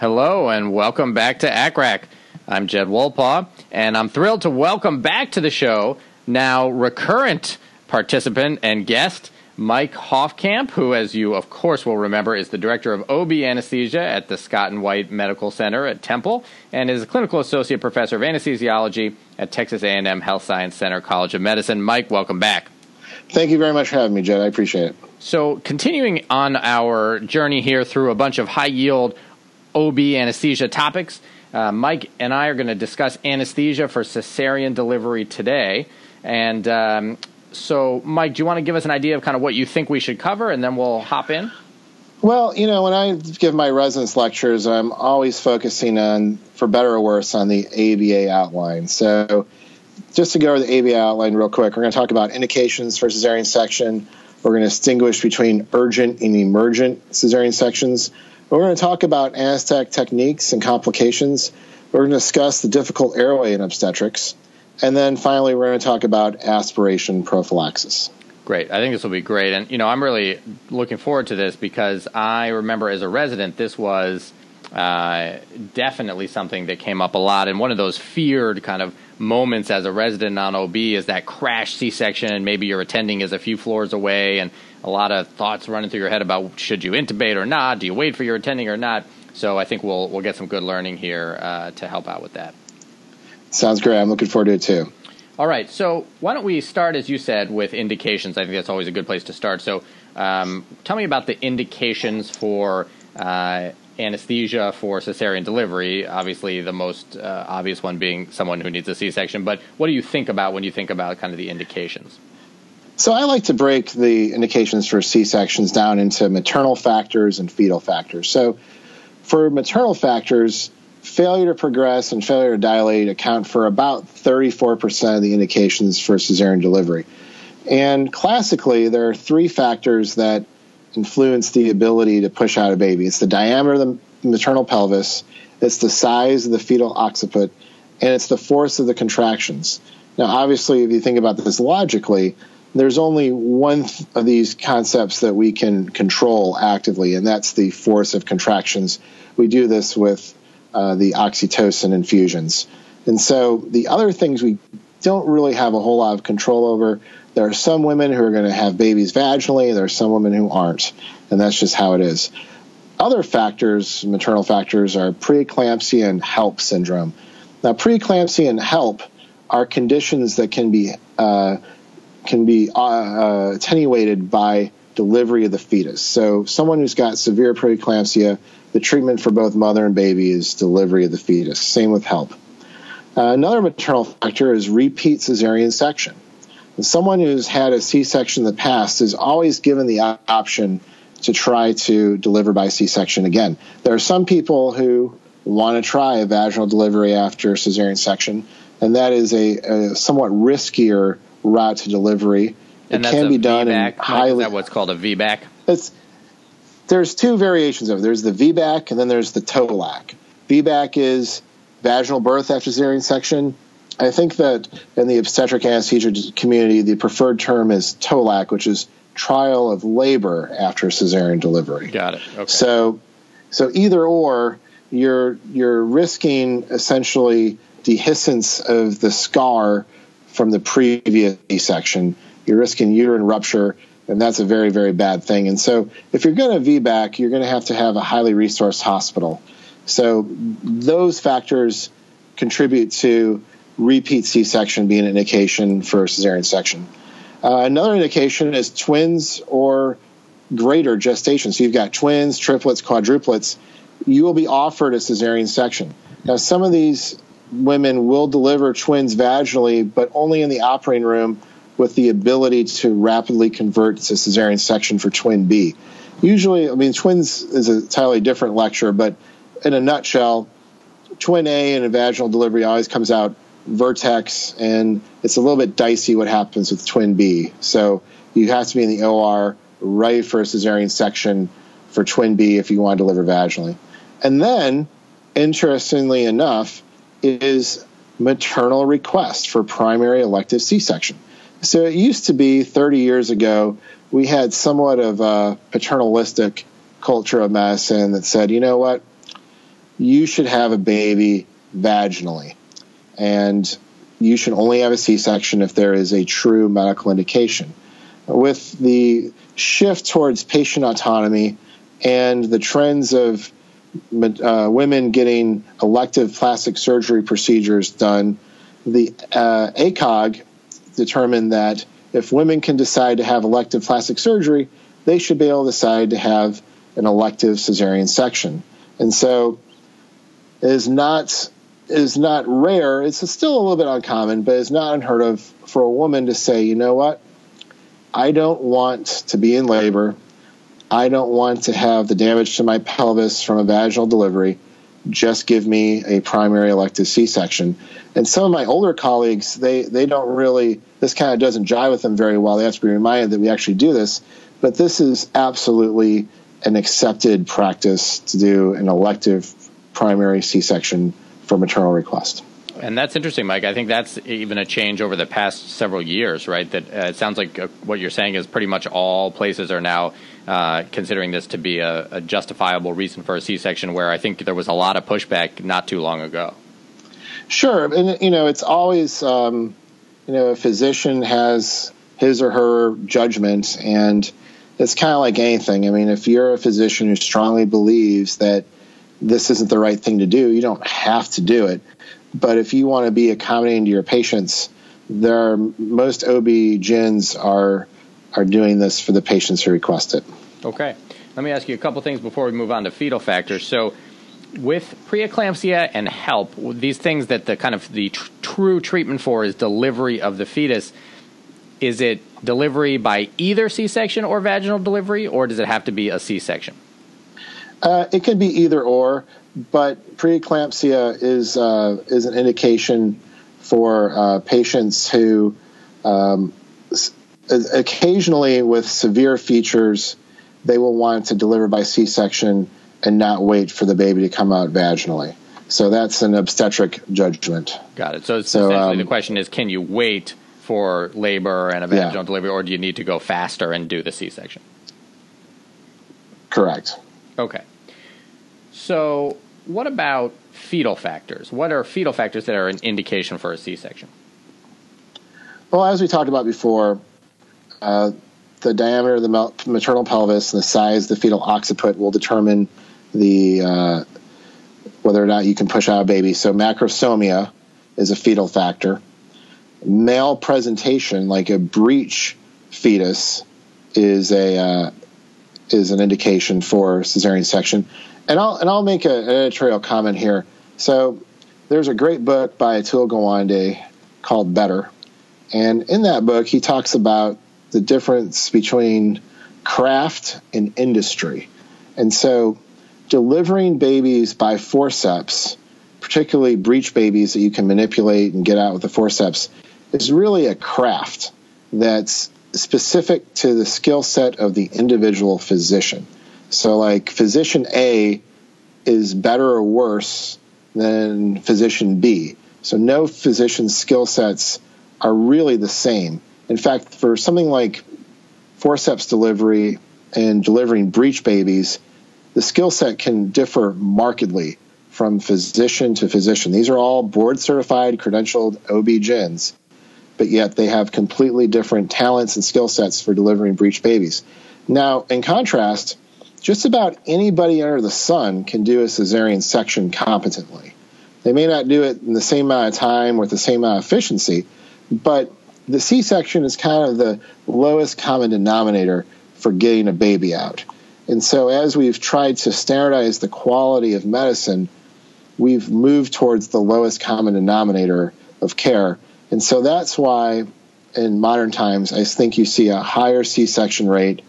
Hello, and welcome back to ACCRAC. I'm Jed Wolpaw, and I'm thrilled to welcome back to the show now recurrent participant and guest, Mike Hofkamp, who, as you of course will remember, is the director of OB anesthesia at the Scott and White Medical Center at Temple, and is a clinical associate professor of anesthesiology at Texas A&M Health Science Center College of Medicine. Mike, welcome back. Thank you very much for having me, Jed. I appreciate it. So, continuing on our journey here through a bunch of high yield OB anesthesia topics, uh, Mike and I are going to discuss anesthesia for cesarean delivery today. And um, so, Mike, do you want to give us an idea of kind of what you think we should cover, and then we'll hop in? Well, you know, when I give my residence lectures, I'm always focusing on, for better or worse, on the ABA outline. So, just to go over the ABA outline real quick, we're going to talk about indications for cesarean section. We're going to distinguish between urgent and emergent cesarean sections. We're going to talk about anesthetic techniques and complications. We're going to discuss the difficult airway in obstetrics. And then finally, we're going to talk about aspiration prophylaxis. Great. I think this will be great. And, you know, I'm really looking forward to this because I remember as a resident, this was uh, definitely something that came up a lot. And one of those feared kind of moments as a resident on OB is that crash C section, and maybe your attending is a few floors away, and a lot of thoughts running through your head about should you intubate or not? Do you wait for your attending or not? So I think we'll we'll get some good learning here uh, to help out with that. Sounds great. I'm looking forward to it too. All right. So why don't we start, as you said, with indications? I think that's always a good place to start. So um, tell me about the indications for uh, anesthesia for cesarean delivery. Obviously, the most uh, obvious one being someone who needs a C-section. But what do you think about when you think about kind of the indications? So I like to break the indications for C-sections down into maternal factors and fetal factors. So for maternal factors, failure to progress and failure to dilate account for about 34% of the indications for cesarean delivery. And classically, there are three factors that influence the ability to push out a baby. It's the diameter of the maternal pelvis, it's the size of the fetal occiput, and it's the force of the contractions. Now, obviously, if you think about this logically, there's only one of these concepts that we can control actively, and that's the force of contractions. We do this with uh, the oxytocin infusions. And so the other things we don't really have a whole lot of control over there are some women who are going to have babies vaginally, there are some women who aren't, and that's just how it is. Other factors, maternal factors, are preeclampsia and HELLP syndrome. Now, preeclampsia and HELLP are conditions that can be uh, can be uh, uh, attenuated by delivery of the fetus. So, someone who's got severe preeclampsia, the treatment for both mother and baby is delivery of the fetus. Same with HELLP. Uh, another maternal factor is repeat cesarean section someone who's had a C-section in the past is always given the option to try to deliver by C-section again. There are some people who want to try a vaginal delivery after cesarean section, and that is a, a somewhat riskier route to delivery. And it can be done VBAC, in highly. Is that what's called a VBAC? It's there's two variations of it. There's the VBAC and then there's the TOLAC. VBAC is vaginal birth after cesarean section. I think that in the obstetric anesthesia community, the preferred term is TOLAC, which is trial of labor after cesarean delivery. Got it. Okay. So, so either or, you're you're risking essentially dehiscence of the scar from the previous C-section. You're risking uterine rupture, and that's a very very bad thing. And so, if you're going to VBAC, you're going to have to have a highly resourced hospital. So, those factors contribute to repeat C section being an indication for cesarean section. Uh, another indication is twins or greater gestation. So you've got twins, triplets, quadruplets. You will be offered a cesarean section. Now, some of these women will deliver twins vaginally, but only in the operating room with the ability to rapidly convert to cesarean section for twin B. Usually, I mean, twins is a entirely different lecture, but in a nutshell, twin A in a vaginal delivery always comes out vertex, and it's a little bit dicey what happens with twin B. So you have to be in the OR right for a cesarean section for twin B if you want to deliver vaginally. And then, interestingly enough, is maternal request for primary elective C section. So it used to be 30 years ago, we had somewhat of a paternalistic culture of medicine that said, you know what, you should have a baby vaginally. And you should only have a C section if there is a true medical indication. With the shift towards patient autonomy and the trends of uh, women getting elective plastic surgery procedures done, the uh, ACOG determined that if women can decide to have elective plastic surgery, they should be able to decide to have an elective cesarean section. And so it is not is not rare. It's still a little bit uncommon, but it's not unheard of for a woman to say, you know what? I don't want to be in labor. I don't want to have the damage to my pelvis from a vaginal delivery. Just give me a primary elective C-section. And some of my older colleagues, they they don't really. This kind of doesn't jive with them very well. They have to be reminded that we actually do this. But this is absolutely an accepted practice to do an elective primary C-section for maternal request. And that's interesting, Mike. I think that's even a change over the past several years, right? That uh, it sounds like uh, what you're saying is pretty much all places are now uh, considering this to be a, a, justifiable reason for a C-section, where I think there was a lot of pushback not too long ago. Sure, and you know it's always um, you know a physician has his or her judgment, and it's kind of like anything. I mean, if you're a physician who strongly believes that this isn't the right thing to do, you don't have to do it. But if you want to be accommodating to your patients, there are most OB-GYNs are are doing this for the patients who request it. Okay. Let me ask you a couple things before we move on to fetal factors. So with preeclampsia and HELLP, these things that the kind of the tr- true treatment for is delivery of the fetus. Is it delivery by either C-section or vaginal delivery, or does it have to be a C-section? Uh, it can be either or, but preeclampsia is uh, is an indication for uh, patients who um, occasionally with severe features they will want to deliver by C-section and not wait for the baby to come out vaginally. So that's an obstetric judgment. Got it. So, so essentially, um, the question is: Can you wait for labor and a vaginal yeah. delivery, or do you need to go faster and do the C-section? Correct. Okay. So, what about fetal factors? What are fetal factors that are an indication for a C section? Well, as we talked about before, uh, the diameter of the maternal pelvis and the size of the fetal occiput will determine the uh, whether or not you can push out a baby. So macrosomia is a fetal factor. Malpresentation, like a breech fetus, is a uh, is an indication for cesarean section and I'll and I'll make a, an editorial comment here. So there's a great book by Atul Gawande called Better, and in that book he talks about the difference between craft and industry, and so delivering babies by forceps, particularly breech babies that you can manipulate and get out with the forceps, is really a craft that's specific to the skill set of the individual physician. So, like, physician A is better or worse than physician B. So, no physician's skill sets are really the same. In fact, for something like forceps delivery and delivering breech babies, the skill set can differ markedly from physician to physician. These are all board certified, credentialed OB-GYNs, but yet they have completely different talents and skill sets for delivering breech babies. Now, in contrast, just about anybody under the sun can do a cesarean section competently. They may not do it in the same amount of time with the same amount of efficiency, but the C section is kind of the lowest common denominator for getting a baby out. And so, as we've tried to standardize the quality of medicine, we've moved towards the lowest common denominator of care. And so, that's why in modern times, I think you see a higher C section rate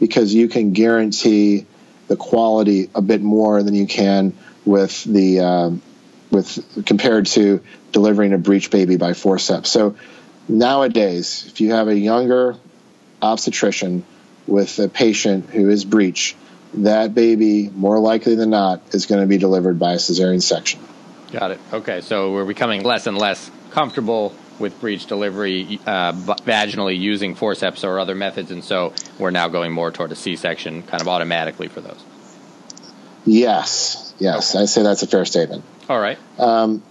because you can guarantee the quality a bit more than you can with the um, with compared to delivering a breech baby by forceps. So nowadays, if you have a younger obstetrician with a patient who is breech, that baby more likely than not is going to be delivered by a cesarean section. Got it. Okay, so we're becoming less and less comfortable with breech delivery uh, vaginally using forceps or other methods, and so we're now going more toward a C-section kind of automatically for those. Yes, Yes, okay. I say that's a fair statement. All right. Um,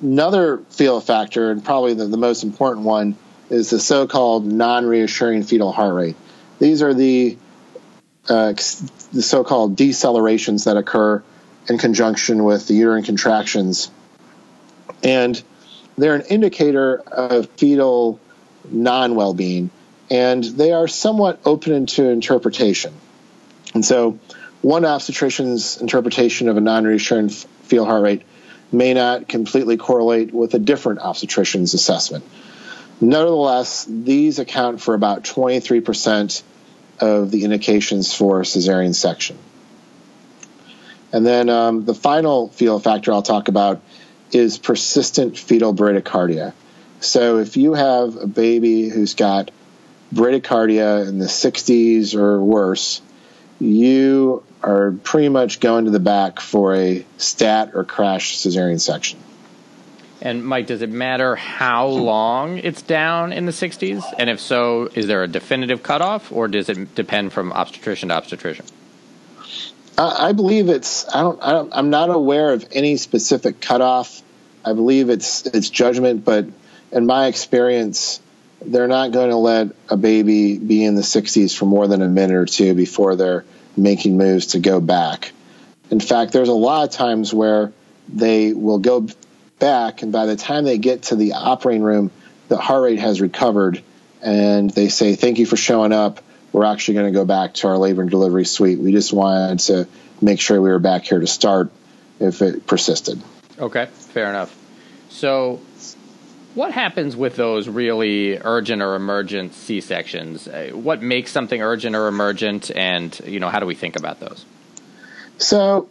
another fetal factor, and probably the, the most important one, is the so-called non-reassuring fetal heart rate. These are the uh, the so-called decelerations that occur in conjunction with the uterine contractions, and they're an indicator of fetal non-well-being, and they are somewhat open to interpretation. And so, one obstetrician's interpretation of a non-reassuring fetal heart rate may not completely correlate with a different obstetrician's assessment. Nevertheless, these account for about 23% of the indications for cesarean section. And then um, the final fetal factor I'll talk about is persistent fetal bradycardia. So if you have a baby who's got bradycardia in the 60s or worse, you are pretty much going to the back for a stat or crash cesarean section. And Mike, does it matter how long it's down in the 60s? And if so, is there a definitive cutoff, or does it depend from obstetrician to obstetrician? I believe it's. I don't, I don't. I'm not aware of any specific cutoff. I believe it's it's judgment, but in my experience, they're not going to let a baby be in the 60s for more than a minute or two before they're making moves to go back. In fact, there's a lot of times where they will go back, and by the time they get to the operating room, the heart rate has recovered, and they say, Thank you for showing up. We're actually going to go back to our labor and delivery suite. We just wanted to make sure we were back here to start if it persisted. Okay, fair enough. So, what happens with those really urgent or emergent C sections? Uh, what makes something urgent or emergent, and you know how do we think about those? So,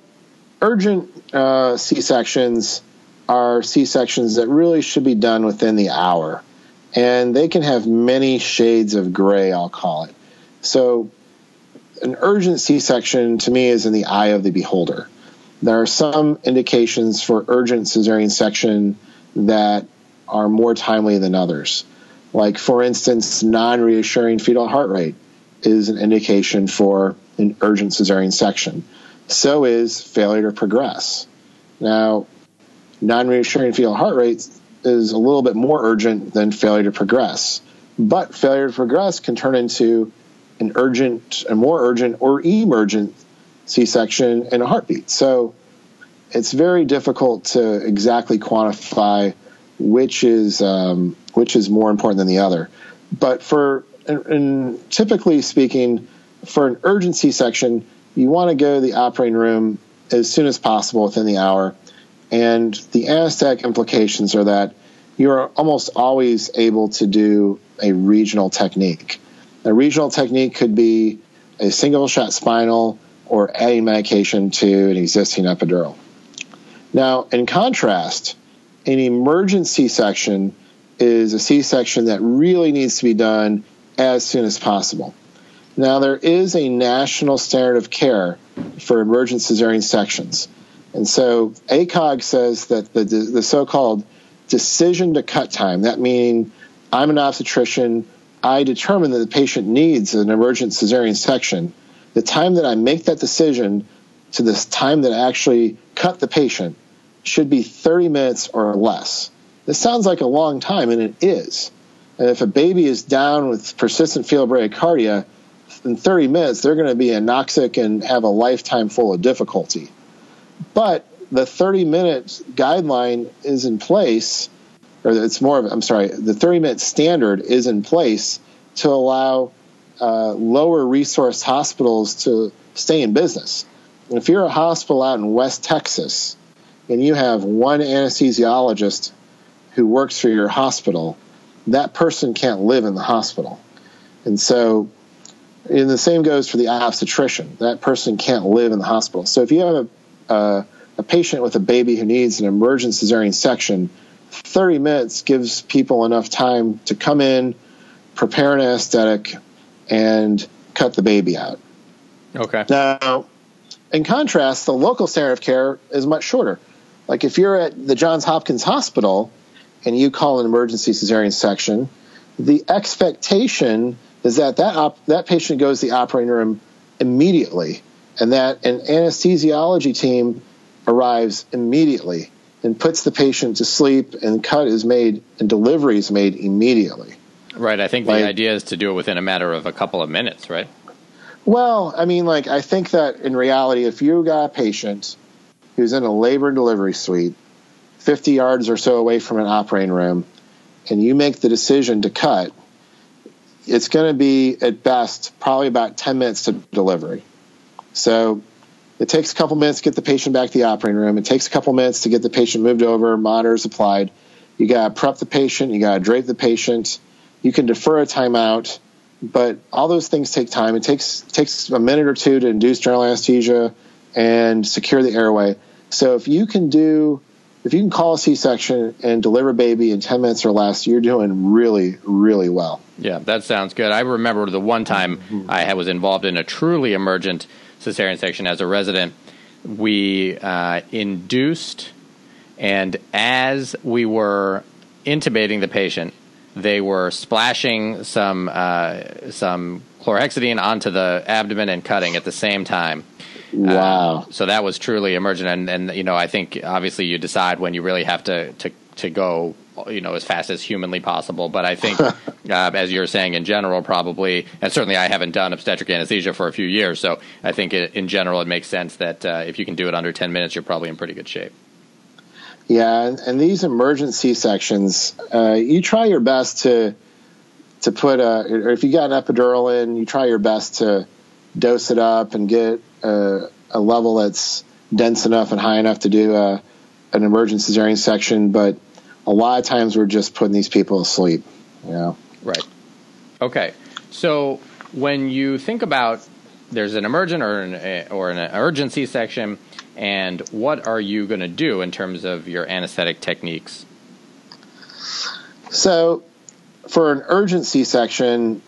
urgent uh, C sections are C sections that really should be done within the hour, and they can have many shades of gray. I'll call it. So, an urgent C section to me is in the eye of the beholder. There are some indications for urgent cesarean section that are more timely than others. Like, for instance, non reassuring fetal heart rate is an indication for an urgent cesarean section. So is failure to progress. Now, non reassuring fetal heart rate is a little bit more urgent than failure to progress. But failure to progress can turn into an urgent, a more urgent, or emergent C section in a heartbeat. So it's very difficult to exactly quantify which is um, which is more important than the other. But for and typically speaking, for an urgent C section, you want to go to the operating room as soon as possible within the hour. And the anesthetic implications are that you're almost always able to do a regional technique. A regional technique could be a single shot spinal or adding medication to an existing epidural. Now, in contrast, an emergency section is a C section that really needs to be done as soon as possible. Now, there is a national standard of care for emergent cesarean sections. And so ACOG says that the, the so called decision to cut time, that meaning I'm an obstetrician, I determine that the patient needs an emergent cesarean section. The time that I make that decision to this time that I actually cut the patient should be 30 minutes or less. This sounds like a long time, and it is. And if a baby is down with persistent fetal bradycardia, in 30 minutes, they're going to be anoxic and have a lifetime full of difficulty. But the 30 minute guideline is in place, or it's more of, I'm sorry, the 30 minute standard is in place to allow uh, lower resource hospitals to stay in business. And if you're a hospital out in West Texas and you have one anesthesiologist who works for your hospital, that person can't live in the hospital. And so, and the same goes for the obstetrician. That person can't live in the hospital. So if you have a, a, a patient with a baby who needs an emergent cesarean section, 30 minutes gives people enough time to come in, prepare an anesthetic, and cut the baby out. Okay. Now, in contrast, the local standard of care is much shorter. Like if you're at the Johns Hopkins Hospital and you call an emergency cesarean section, the expectation is that that op- that patient goes to the operating room immediately, and that an anesthesiology team arrives immediately and puts the patient to sleep, and cut is made and delivery is made immediately. Right. I think the idea is to do it within a matter of a couple of minutes, right? Well, I mean, like, I think that in reality, if you got a patient who's in a labor and delivery suite, 50 yards or so away from an operating room, and you make the decision to cut, it's going to be at best probably about 10 minutes to delivery. So it takes a couple minutes to get the patient back to the operating room. It takes a couple minutes to get the patient moved over, monitors applied. You got to prep the patient, you got to drape the patient. You can defer a timeout, but all those things take time. It takes takes a minute or two to induce general anesthesia and secure the airway. So if you can do if you can call a C-section and deliver baby in 10 minutes or less, you're doing really, really well. Yeah, that sounds good. I remember the one time. I was involved in a truly emergent cesarean section as a resident. We uh, induced, and as we were intubating the patient, they were splashing some uh, some chlorhexidine onto the abdomen and cutting at the same time. Wow! Uh, so that was truly emergent, and, and you know I think obviously you decide when you really have to to to go you know as fast as humanly possible. But I think, uh, as you're saying in general, probably, and certainly I haven't done obstetric anesthesia for a few years, so I think it, in general it makes sense that uh, if you can do it under 10 minutes, you're probably in pretty good shape. Yeah, and, and these emergency sections, uh, you try your best to to put a, or if you got an epidural in, you try your best to dose it up and get a, a level that's dense enough and high enough to do a, an emergency cesarean section. But a lot of times we're just putting these people to sleep. You know? Right. Okay. So when you think about there's an emergent or an eh, or an urgent C section, and what are you going to do in terms of your anesthetic techniques? So, for an urgent C section,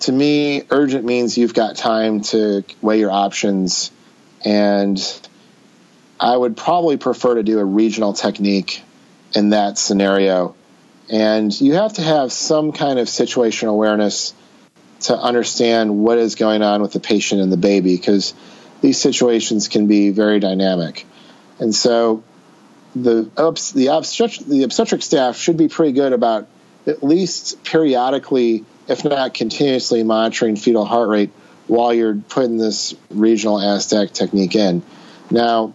to me, urgent means you've got time to weigh your options, and I would probably prefer to do a regional technique in that scenario. And you have to have some kind of situational awareness to understand what is going on with the patient and the baby because these situations can be very dynamic. And so the the obstetric, the obstetric staff should be pretty good about at least periodically, if not continuously, monitoring fetal heart rate while you're putting this regional anesthetic technique in. Now,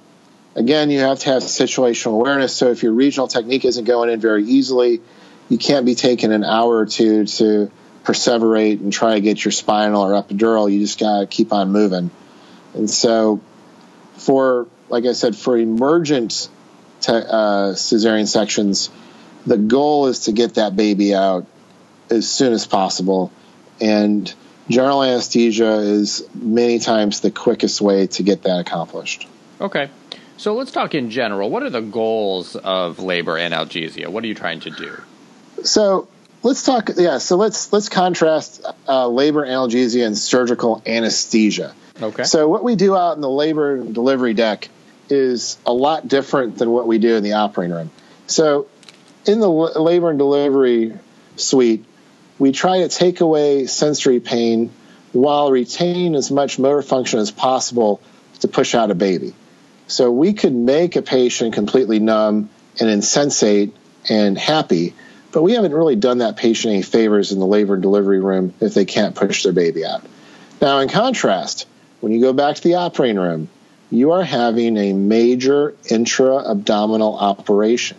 Again, you have to have situational awareness. So if your regional technique isn't going in very easily, you can't be taking an hour or two to perseverate and try to get your spinal or epidural. You just got to keep on moving. And so, for like I said, for emergent te- uh, cesarean sections, the goal is to get that baby out as soon as possible. And general anesthesia is many times the quickest way to get that accomplished. Okay. So let's talk in general. What are the goals of labor analgesia? What are you trying to do? So let's talk. Yeah. So let's let's contrast uh, labor analgesia and surgical anesthesia. Okay. So what we do out in the labor and delivery deck is a lot different than what we do in the operating room. So in the labor and delivery suite, we try to take away sensory pain while retaining as much motor function as possible to push out a baby. So we could make a patient completely numb and insensate and happy, but we haven't really done that patient any favors in the labor and delivery room if they can't push their baby out. Now, in contrast, when you go back to the operating room, you are having a major intra abdominal operation.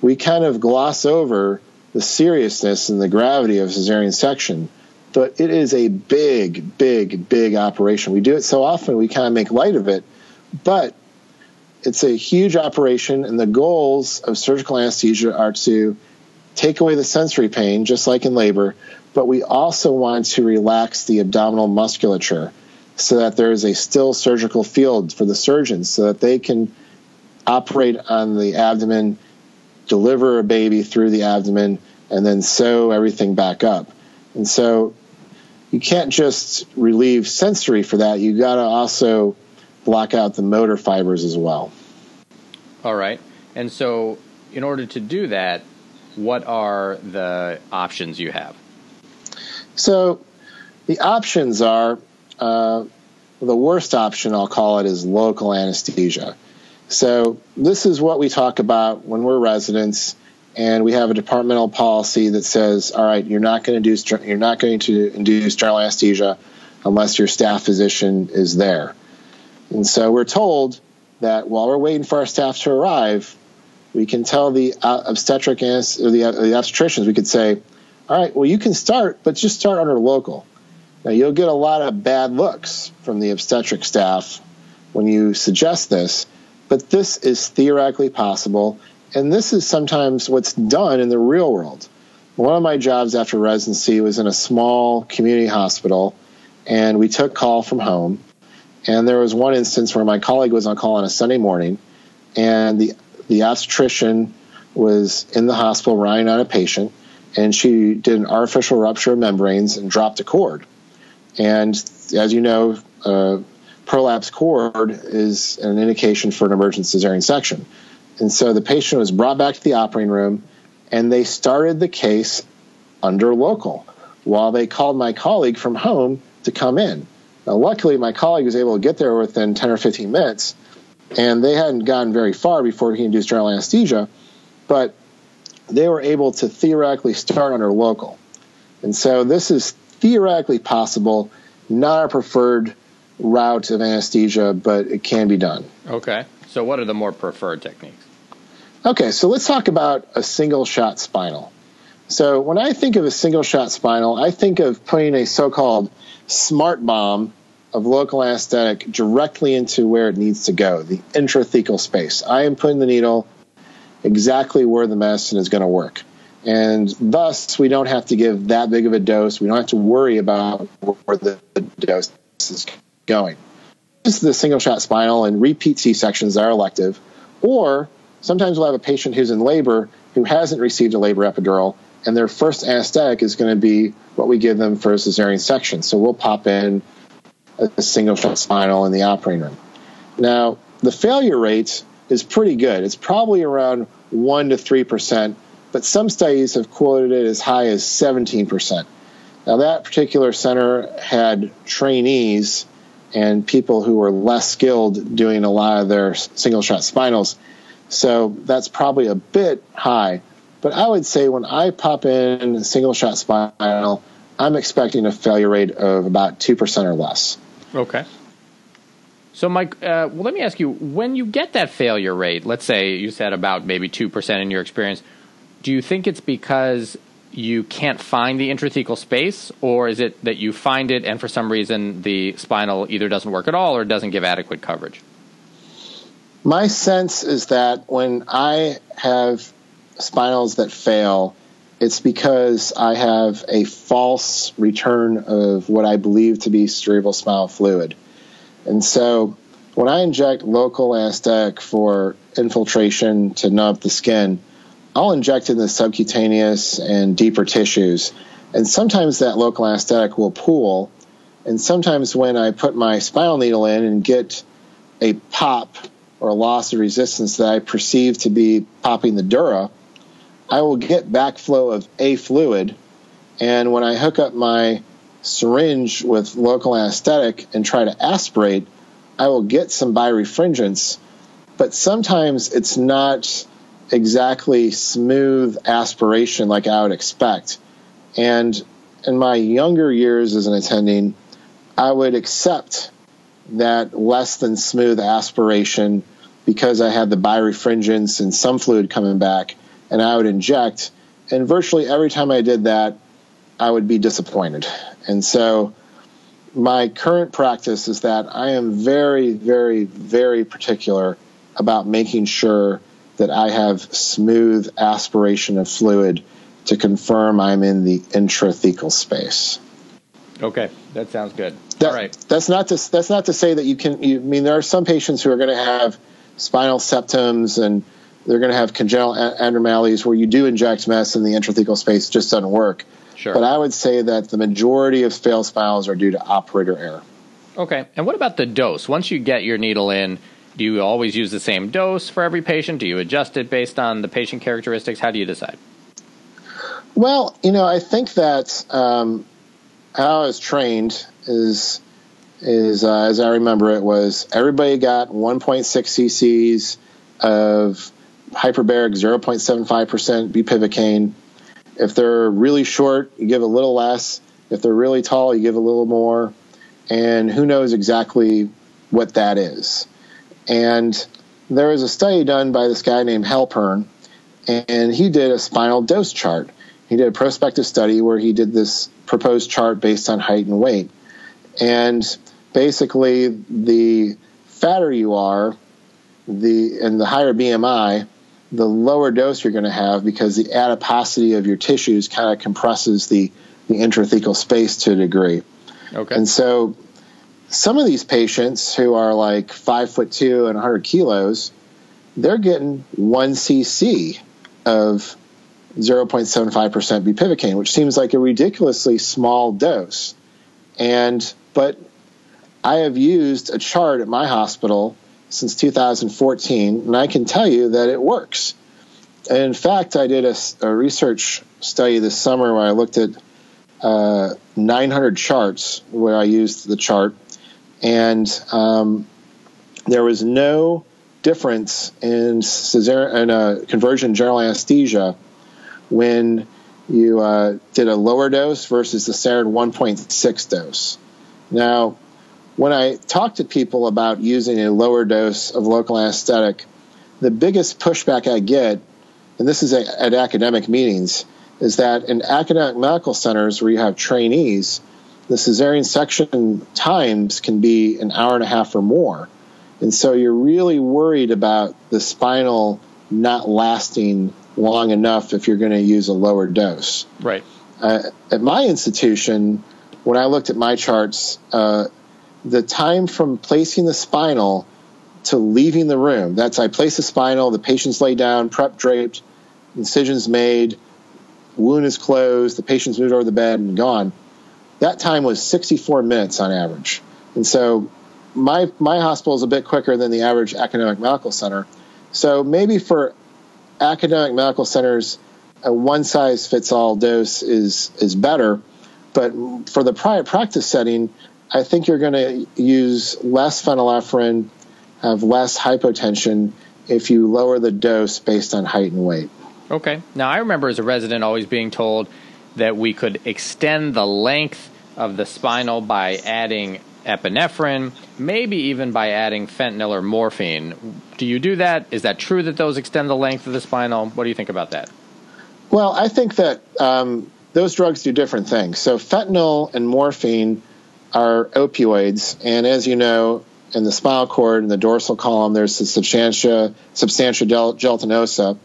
We kind of gloss over the seriousness and the gravity of cesarean section, but it is a big, big, big operation. We do it so often we kind of make light of it, but it's a huge operation, and the goals of surgical anesthesia are to take away the sensory pain, just like in labor, but we also want to relax the abdominal musculature so that there is a still surgical field for the surgeons so that they can operate on the abdomen, deliver a baby through the abdomen, and then sew everything back up. And so you can't just relieve sensory for that. You've got to also block out the motor fibers as well. All right. And so, in order to do that, what are the options you have? So, the options are uh, the worst option, I'll call it, is local anesthesia. So this is what we talk about when we're residents, and we have a departmental policy that says, all right, you're not going to do you're not going to induce general anesthesia unless your staff physician is there. And so we're told that while we're waiting for our staff to arrive, we can tell the uh, obstetric and the, uh, the obstetricians, we could say, all right, well, you can start, but just start under local. Now, you'll get a lot of bad looks from the obstetric staff when you suggest this, but this is theoretically possible, and this is sometimes what's done in the real world. One of my jobs after residency was in a small community hospital, and we took call from home. And there was one instance where my colleague was on call on a Sunday morning, and the the obstetrician was in the hospital riding on a patient, and she did an artificial rupture of membranes and dropped a cord. And as you know, uh, prolapse cord is an indication for an emergent cesarean section. And so the patient was brought back to the operating room, and they started the case under local while they called my colleague from home to come in. Now, luckily, my colleague was able to get there within 10 or 15 minutes, and they hadn't gotten very far before he induced general anesthesia, but they were able to theoretically start under local. And so this is theoretically possible, not our preferred route of anesthesia, but it can be done. Okay. So, what are the more preferred techniques? Okay, so let's talk about a single shot spinal. So, when I think of a single shot spinal, I think of putting a so called smart bomb of local anesthetic directly into where it needs to go, the intrathecal space. I am putting the needle exactly where the medicine is going to work. And thus, we don't have to give that big of a dose. We don't have to worry about where the dose is going. This is the single shot spinal and repeat C sections are elective. Or sometimes we'll have a patient who's in labor who hasn't received a labor epidural, and their first anesthetic is going to be what we give them for a cesarean section. So we'll pop in a single shot spinal in the operating room. Now, the failure rate is pretty good. It's probably around 1 to 3%, but some studies have quoted it as high as 17%. Now, that particular center had trainees and people who were less skilled doing a lot of their single shot spinals. So that's probably a bit high. But I would say when I pop in a single shot spinal, I'm expecting a failure rate of about 2% or less. Okay. So, Mike, uh, well, let me ask you when you get that failure rate, let's say you said about maybe 2% in your experience, do you think it's because you can't find the intrathecal space, or is it that you find it and for some reason the spinal either doesn't work at all or doesn't give adequate coverage? My sense is that when I have spinals that fail, it's because I have a false return of what I believe to be cerebral spinal fluid. And so when I inject local anesthetic for infiltration to numb the skin, I'll inject in the subcutaneous and deeper tissues. And sometimes that local anesthetic will pool. And sometimes when I put my spinal needle in and get a pop or a loss of resistance that I perceive to be popping the dura, I will get backflow of a fluid. And when I hook up my syringe with local anesthetic and try to aspirate, I will get some birefringence, but sometimes it's not exactly smooth aspiration like I would expect. And in my younger years as an attending, I would accept that less than smooth aspiration because I had the birefringence and some fluid coming back, and I would inject. And virtually every time I did that, I would be disappointed. And so my current practice is that I am very, very, very particular about making sure that I have smooth aspiration of fluid to confirm I'm in the intrathecal space. Okay, that sounds good. That, All right. That's not to that's not to say that you can. You, I mean, there are some patients who are going to have spinal septums and they're going to have congenital abnormalities where you do inject mess in the intrathecal space, it just doesn't work. Sure. But I would say that the majority of failed spinals are due to operator error. Okay. And what about the dose? Once you get your needle in, do you always use the same dose for every patient? Do you adjust it based on the patient characteristics? How do you decide? Well, you know, I think that um, how I was trained is is uh, as I remember it was everybody got 1.6 cc's of hyperbaric 0.75% bupivacaine. If they're really short, you give a little less. If they're really tall, you give a little more. And who knows exactly what that is. And there was a study done by this guy named Halpern, and he did a spinal dose chart. He did a prospective study where he did this proposed chart based on height and weight. And basically, the fatter you are, the and the higher BMI, the lower dose you're going to have because the adiposity of your tissues kind of compresses the, the intrathecal space to a degree. Okay. And so some of these patients who are like five foot two and 100 kilos, they're getting one cc of 0.75% bupivacaine, which seems like a ridiculously small dose. And but I have used a chart at my hospital since 2014, and I can tell you that it works. And in fact, I did a, a research study this summer where I looked at uh, 900 charts where I used the chart, and um, there was no difference in, in a conversion general anesthesia when you uh, did a lower dose versus the standard 1.6 dose. Now, when I talk to people about using a lower dose of local anesthetic, the biggest pushback I get, and this is at academic meetings, is that in academic medical centers where you have trainees, the cesarean section times can be an hour and a half or more. And so you're really worried about the spinal not lasting long enough if you're going to use a lower dose. Right. Uh, at my institution, when I looked at my charts, uh, the time from placing the spinal to leaving the room. That's I place the spinal, the patient's laid down, prep draped, incisions made, wound is closed, the patient's moved over the bed and gone. That time was 64 minutes on average. And so my my hospital is a bit quicker than the average academic medical center. So maybe for academic medical centers, a one size fits all dose is is better. But for the private practice setting, I think you're going to use less phenylephrine, have less hypotension if you lower the dose based on height and weight. Okay. Now, I remember as a resident always being told that we could extend the length of the spinal by adding epinephrine, maybe even by adding fentanyl or morphine. Do you do that? Is that true that those extend the length of the spinal? What do you think about that? Well, I think that um, those drugs do different things. So, fentanyl and morphine are opioids, and as you know, in the spinal cord in the dorsal column, there's the substantia substantia gelatinosa,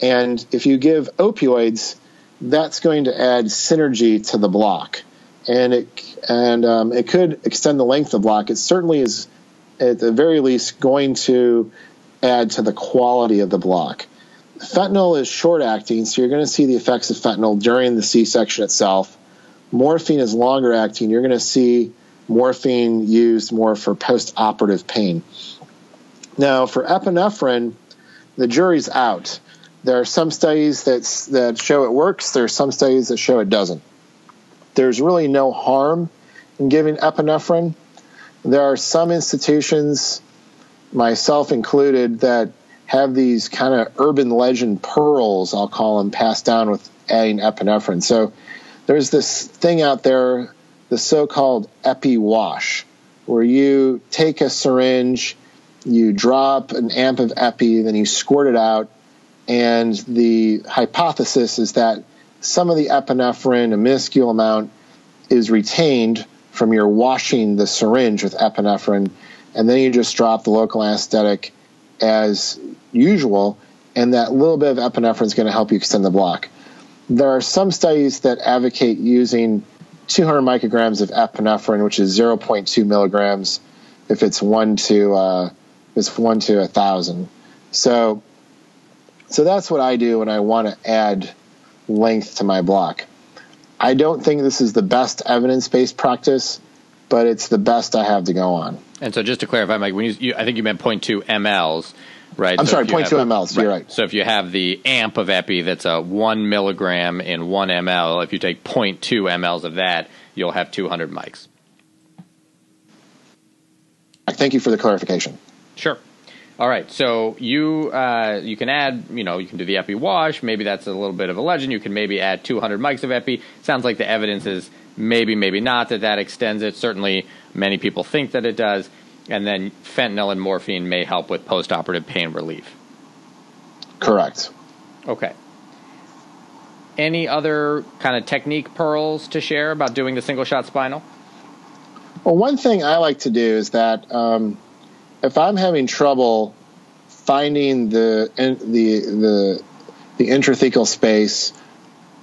and if you give opioids, that's going to add synergy to the block, and it and um, it could extend the length of block. It certainly is, at the very least, going to add to the quality of the block. Fentanyl is short acting, so you're going to see the effects of fentanyl during the C section itself morphine is longer acting, you're going to see morphine used more for post operative pain. Now, for epinephrine, the jury's out. There are some studies that, that show it works, there are some studies that show it doesn't. There's really no harm in giving epinephrine. There are some institutions, myself included, that have these kind of urban legend pearls, I'll call them, passed down with adding epinephrine. So there's this thing out there, the so-called epi wash, where you take a syringe, you drop an amp of epi, then you squirt it out, and the hypothesis is that some of the epinephrine, a minuscule amount, is retained from your washing the syringe with epinephrine, and then you just drop the local anesthetic as usual, and that little bit of epinephrine is going to help you extend the block. There are some studies that advocate using 200 micrograms of epinephrine, which is 0.2 milligrams, if it's one to uh, it's one to a thousand. So, so that's what I do when I want to add length to my block. I don't think this is the best evidence-based practice, but it's the best I have to go on. And so, just to clarify, Mike, when you, you I think you meant 0.2 mLs right? I'm so sorry, 0.2 mLs. Right. You're right. So if you have the amp of epi that's a one milligram in one ml, if you take 0.2 mLs of that, you'll have 200 mics. Thank you for the clarification. Sure. All right, so you uh, you can add, you know, you can do the epi wash. Maybe that's a little bit of a legend. You can maybe add 200 mics of epi. Sounds like the evidence is maybe, maybe not that that extends it. Certainly, many people think that it does. And then fentanyl and morphine may help with postoperative pain relief. Correct. Okay. Any other kind of technique pearls to share about doing the single shot spinal? Well, one thing I like to do is that um, if I'm having trouble finding the the the the intrathecal space,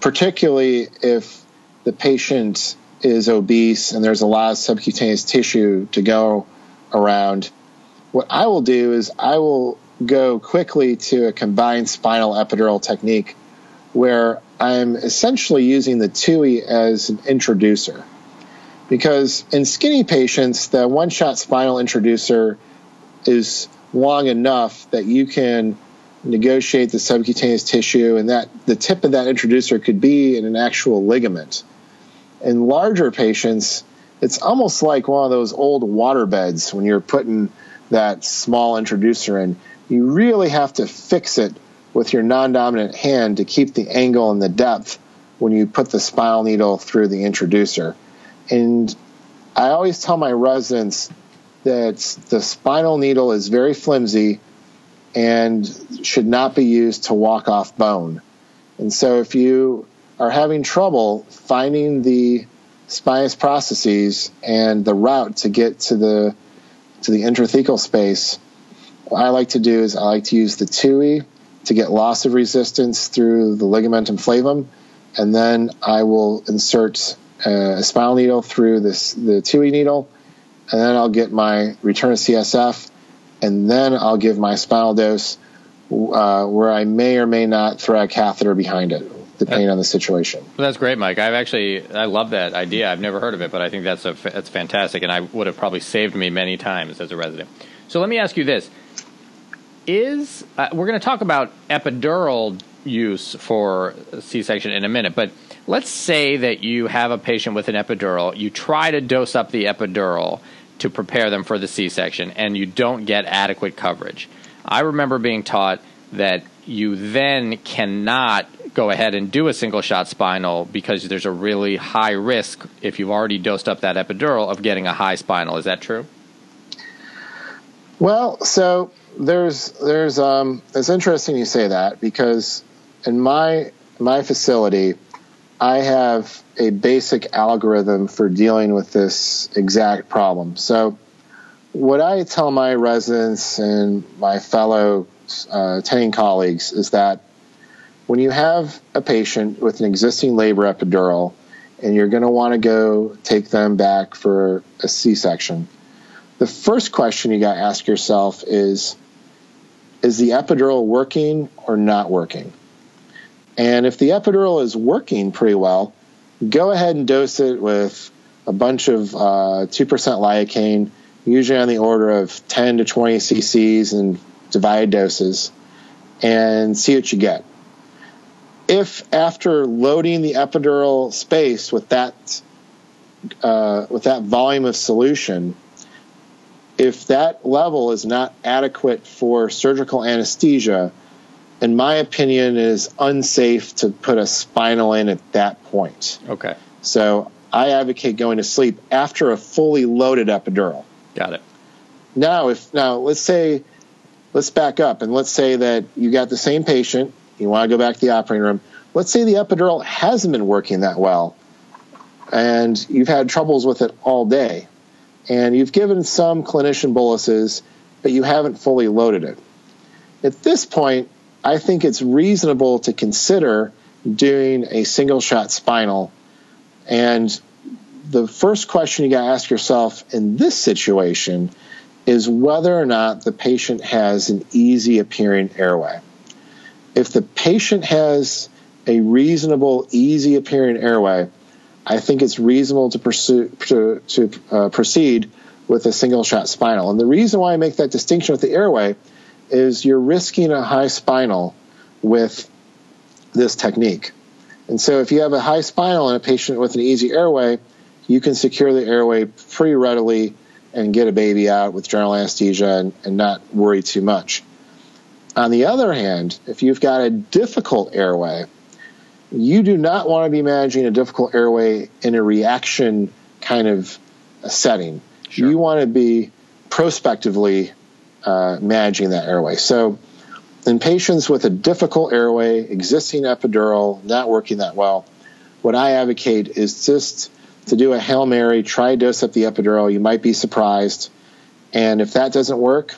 particularly if the patient is obese and there's a lot of subcutaneous tissue to go around, what I will do is I will go quickly to a combined spinal epidural technique where I'm essentially using the Tuohy as an introducer. Because in skinny patients, the one shot spinal introducer is long enough that you can negotiate the subcutaneous tissue and that the tip of that introducer could be in an actual ligament. In larger patients, it's almost like one of those old water beds when you're putting that small introducer in. You really have to fix it with your non dominant hand to keep the angle and the depth when you put the spinal needle through the introducer. And I always tell my residents that the spinal needle is very flimsy and should not be used to walk off bone. And so if you are having trouble finding the spinous processes and the route to get to the to the intrathecal space, what I like to do is I like to use the Tuohy to get loss of resistance through the ligamentum flavum, and then I will insert a spinal needle through this the Tuohy needle and then I'll get my return of CSF, and then I'll give my spinal dose uh, where I may or may not throw a catheter behind it, depending on the situation. Well, that's great, Mike. I've actually I love that idea. I've never heard of it, but I think that's a that's fantastic, and I would have probably saved me many times as a resident. So let me ask you this: Is uh, we're going to talk about epidural use for C-section in a minute, but let's say that you have a patient with an epidural, you try to dose up the epidural to prepare them for the C section, and you don't get adequate coverage. I remember being taught that you then cannot go ahead and do a single shot spinal because there's a really high risk if you've already dosed up that epidural of getting a high spinal. Is that true? Well, so there's there's um it's interesting you say that because in my my facility I have a basic algorithm for dealing with this exact problem. So, what I tell my residents and my fellow uh, attending colleagues is that when you have a patient with an existing labor epidural and you're going to want to go take them back for a C section, the first question you got to ask yourself is Is the epidural working or not working? And if the epidural is working pretty well, go ahead and dose it with a bunch of uh, 2% lidocaine, usually on the order of 10 to 20 cc's in divided doses, and see what you get. If after loading the epidural space with that uh, with that volume of solution, if that level is not adequate for surgical anesthesia, in my opinion, is unsafe to put a spinal in at that point. Okay. So I advocate going to sleep after a fully loaded epidural. Got it. Now, if now let's say, let's back up and let's say that you got the same patient, you want to go back to the operating room. Let's say the epidural hasn't been working that well, and you've had troubles with it all day, and you've given some clinician boluses, but you haven't fully loaded it. At this point, I think it's reasonable to consider doing a single shot spinal. And the first question you got to ask yourself in this situation is whether or not the patient has an easy appearing airway. If the patient has a reasonable, easy appearing airway, I think it's reasonable to pursue to, to uh, proceed with a single shot spinal. And the reason why I make that distinction with the airway is you're risking a high spinal with this technique. And so if you have a high spinal in a patient with an easy airway, you can secure the airway pretty readily and get a baby out with general anesthesia and, and not worry too much. On the other hand, if you've got a difficult airway, you do not want to be managing a difficult airway in a reaction kind of setting. Sure. You want to be prospectively uh, managing that airway. So, in patients with a difficult airway, existing epidural, not working that well, what I advocate is just to do a Hail Mary, try dose up the epidural. You might be surprised. And if that doesn't work,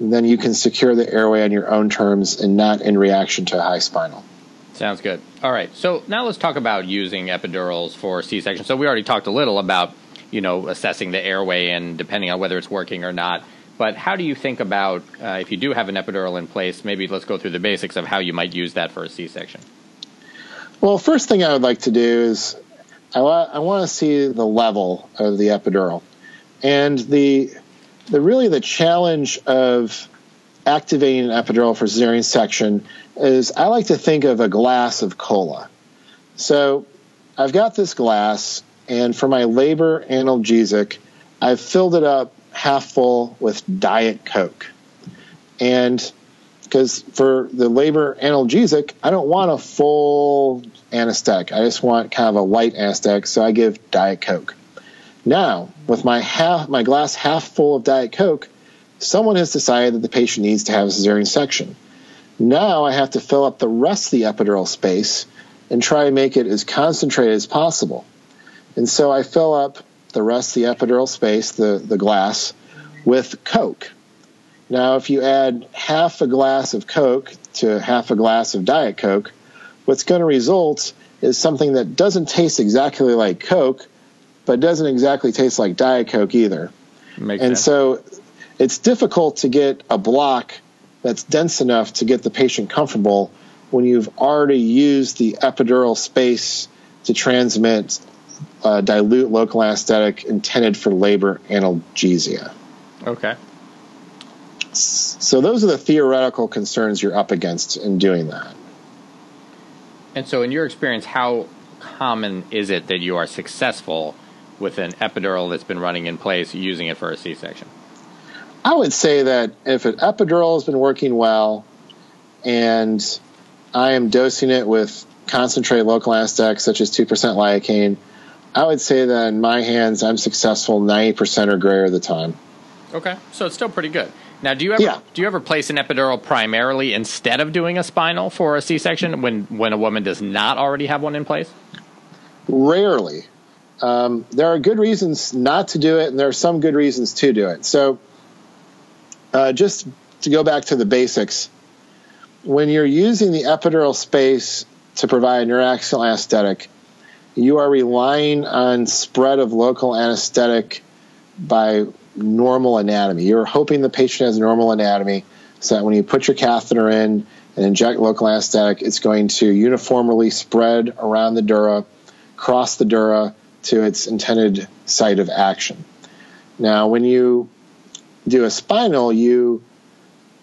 then you can secure the airway on your own terms and not in reaction to a high spinal. Sounds good. All right. So now let's talk about using epidurals for C-section. So we already talked a little about, you know, assessing the airway and depending on whether it's working or not. But how do you think about uh, if you do have an epidural in place? Maybe let's go through the basics of how you might use that for a C-section. Well, first thing I would like to do is I, wa- I want to see the level of the epidural, and the the really the challenge of activating an epidural for cesarean section is I like to think of a glass of cola. So I've got this glass, and for my labor analgesic, I've filled it up half full with Diet Coke. And because for the labor analgesic, I don't want a full anesthetic. I just want kind of a light anesthetic, so I give Diet Coke. Now, with my half my glass half full of Diet Coke, someone has decided that the patient needs to have a cesarean section. Now I have to fill up the rest of the epidural space and try and make it as concentrated as possible. And so I fill up the rest of the epidural space, the, the glass, with Coke. Now, if you add half a glass of Coke to half a glass of Diet Coke, what's going to result is something that doesn't taste exactly like Coke, but it doesn't exactly taste like Diet Coke either. Makes and sense. so it's difficult to get a block that's dense enough to get the patient comfortable when you've already used the epidural space to transmit uh, dilute local anesthetic intended for labor analgesia. Okay. So those are the theoretical concerns you're up against in doing that. And so, in your experience, how common is it that you are successful with an epidural that's been running in place using it for a C-section? I would say that if an epidural has been working well and I am dosing it with concentrated local anesthetic such as 2% lidocaine, I would say that in my hands, I'm successful 90% or greater of the time. Okay, so it's still pretty good. Now, do you ever yeah. do you ever place an epidural primarily instead of doing a spinal for a C-section when when a woman does not already have one in place? Rarely. Um, there are good reasons not to do it, and there are some good reasons to do it. So, uh, just to go back to the basics, when you're using the epidural space to provide neuraxial anesthetic, you are relying on spread of local anesthetic by normal anatomy. You're hoping the patient has normal anatomy so that when you put your catheter in and inject local anesthetic, it's going to uniformly spread around the dura, cross the dura to its intended site of action. Now, when you do a spinal, you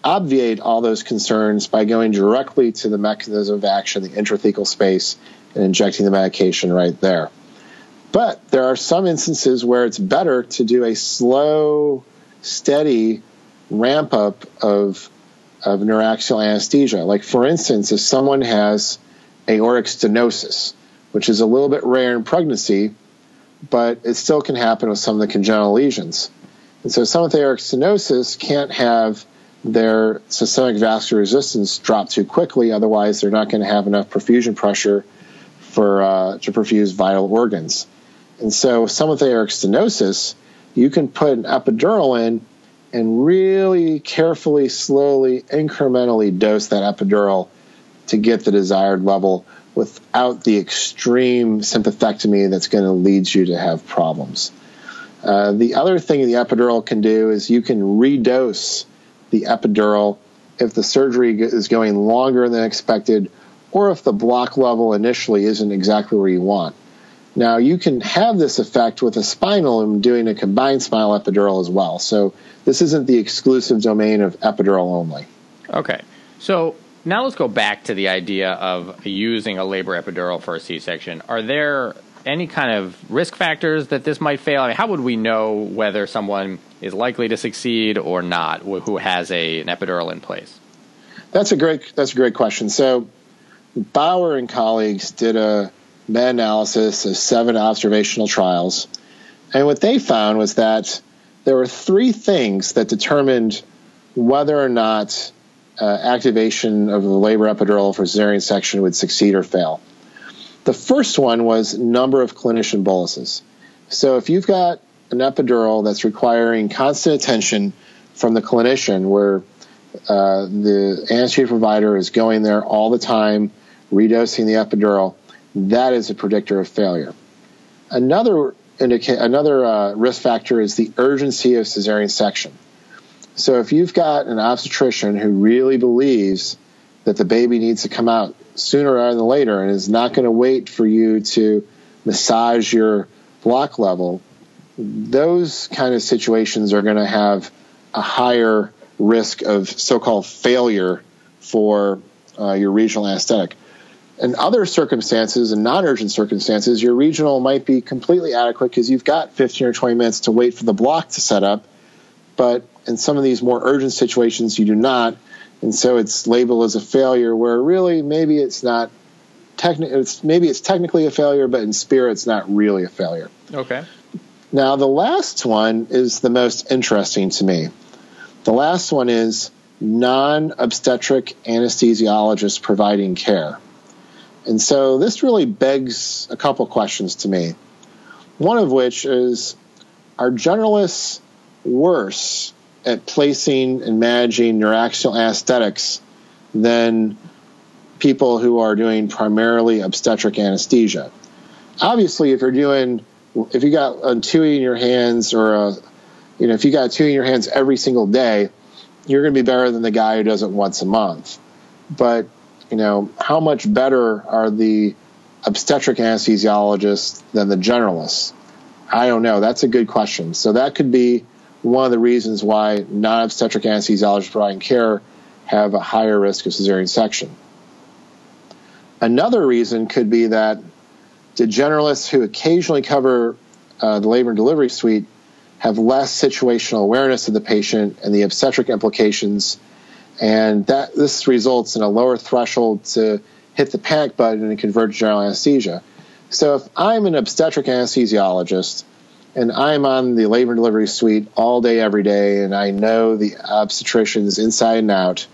obviate all those concerns by going directly to the mechanism of action, the intrathecal space, and injecting the medication right there. But there are some instances where it's better to do a slow, steady ramp up of of neuraxial anesthesia. Like for instance, if someone has aortic stenosis, which is a little bit rare in pregnancy, but it still can happen with some of the congenital lesions. And so some with aortic stenosis can't have their systemic vascular resistance drop too quickly, otherwise they're not going to have enough perfusion pressure for uh, to perfuse vital organs. And so, some with aortic stenosis, you can put an epidural in and really carefully, slowly, incrementally dose that epidural to get the desired level without the extreme sympathectomy that's going to lead you to have problems. Uh, the other thing the epidural can do is you can redose the epidural if the surgery is going longer than expected or if the block level initially isn't exactly where you want. Now, you can have this effect with a spinal and doing a combined spinal epidural as well. So, this isn't the exclusive domain of epidural only. Okay. So, now let's go back to the idea of using a labor epidural for a C section. Are there any kind of risk factors that this might fail? I mean, how would we know whether someone is likely to succeed or not who has a, an epidural in place? That's a great that's a great question. So Bauer and colleagues did a meta analysis of seven observational trials. And what they found was that there were three things that determined whether or not uh, activation of the labor epidural for cesarean section would succeed or fail. The first one was number of clinician boluses. So if you've got an epidural that's requiring constant attention from the clinician, where uh, the anesthesia provider is going there all the time, redosing the epidural, that is a predictor of failure. Another indica- another uh, risk factor is the urgency of cesarean section. So if you've got an obstetrician who really believes that the baby needs to come out sooner rather than later and is not going to wait for you to massage your block level, those kind of situations are going to have a higher risk of so-called failure for uh, your regional anesthetic. In other circumstances and non-urgent circumstances, your regional might be completely adequate because you've got 15 or 20 minutes to wait for the block to set up. But in some of these more urgent situations, you do not, and so it's labeled as a failure. Where really, maybe it's not. Techni- it's, maybe it's technically a failure, but in spirit, it's not really a failure. Okay. Now, the last one is the most interesting to me. The last one is non obstetric anesthesiologist providing care. And so this really begs a couple questions to me. One of which is are generalists worse at placing and managing neuraxial anesthetics than people who are doing primarily obstetric anesthesia? Obviously, if you're doing, if you got a Tuohy in your hands or a, you know, if you got a Tuohy in your hands every single day, you're going to be better than the guy who does it once a month. But you know, how much better are the obstetric anesthesiologists than the generalists? I don't know. That's a good question. So that could be one of the reasons why non-obstetric anesthesiologists providing care have a higher risk of cesarean section. Another reason could be that the generalists who occasionally cover uh, the labor and delivery suite have less situational awareness of the patient and the obstetric implications and that this results in a lower threshold to hit the panic button and convert to general anesthesia. So if I'm an obstetric anesthesiologist and I'm on the labor and delivery suite all day, every day, and I know the obstetricians inside and out,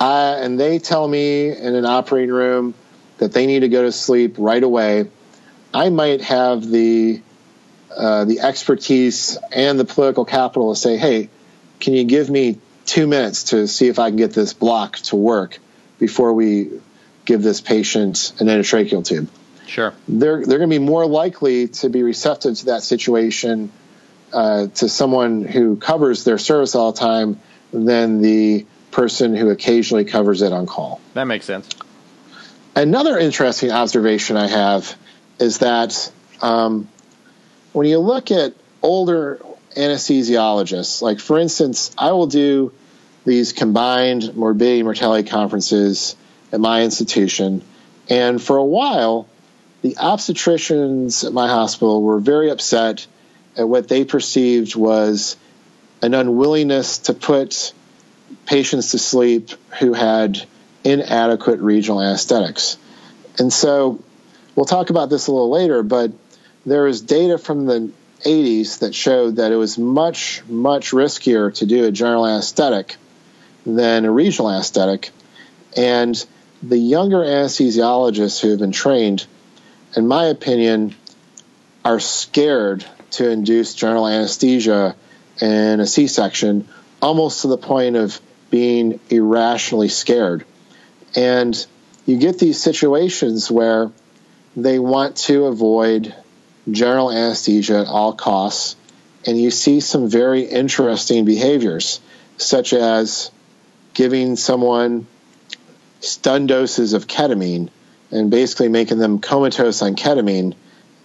I, and they tell me in an operating room that they need to go to sleep right away, I might have the uh, the expertise and the political capital to say, "Hey, can you give me two minutes to see if I can get this block to work before we give this patient an endotracheal tube. Sure. They're, they're going to be more likely to be receptive to that situation uh, to someone who covers their service all the time than the person who occasionally covers it on call. That makes sense. Another interesting observation I have is that um, when you look at older anesthesiologists. Like, for instance, I will do these combined morbidity mortality conferences at my institution. And for a while, the obstetricians at my hospital were very upset at what they perceived was an unwillingness to put patients to sleep who had inadequate regional anesthetics. And so we'll talk about this a little later, but there is data from the 80s that showed that it was much, much riskier to do a general anesthetic than a regional anesthetic. And the younger anesthesiologists who have been trained, in my opinion, are scared to induce general anesthesia in a C section, almost to the point of being irrationally scared. And you get these situations where they want to avoid general anesthesia at all costs, and you see some very interesting behaviors, such as giving someone stun doses of ketamine and basically making them comatose on ketamine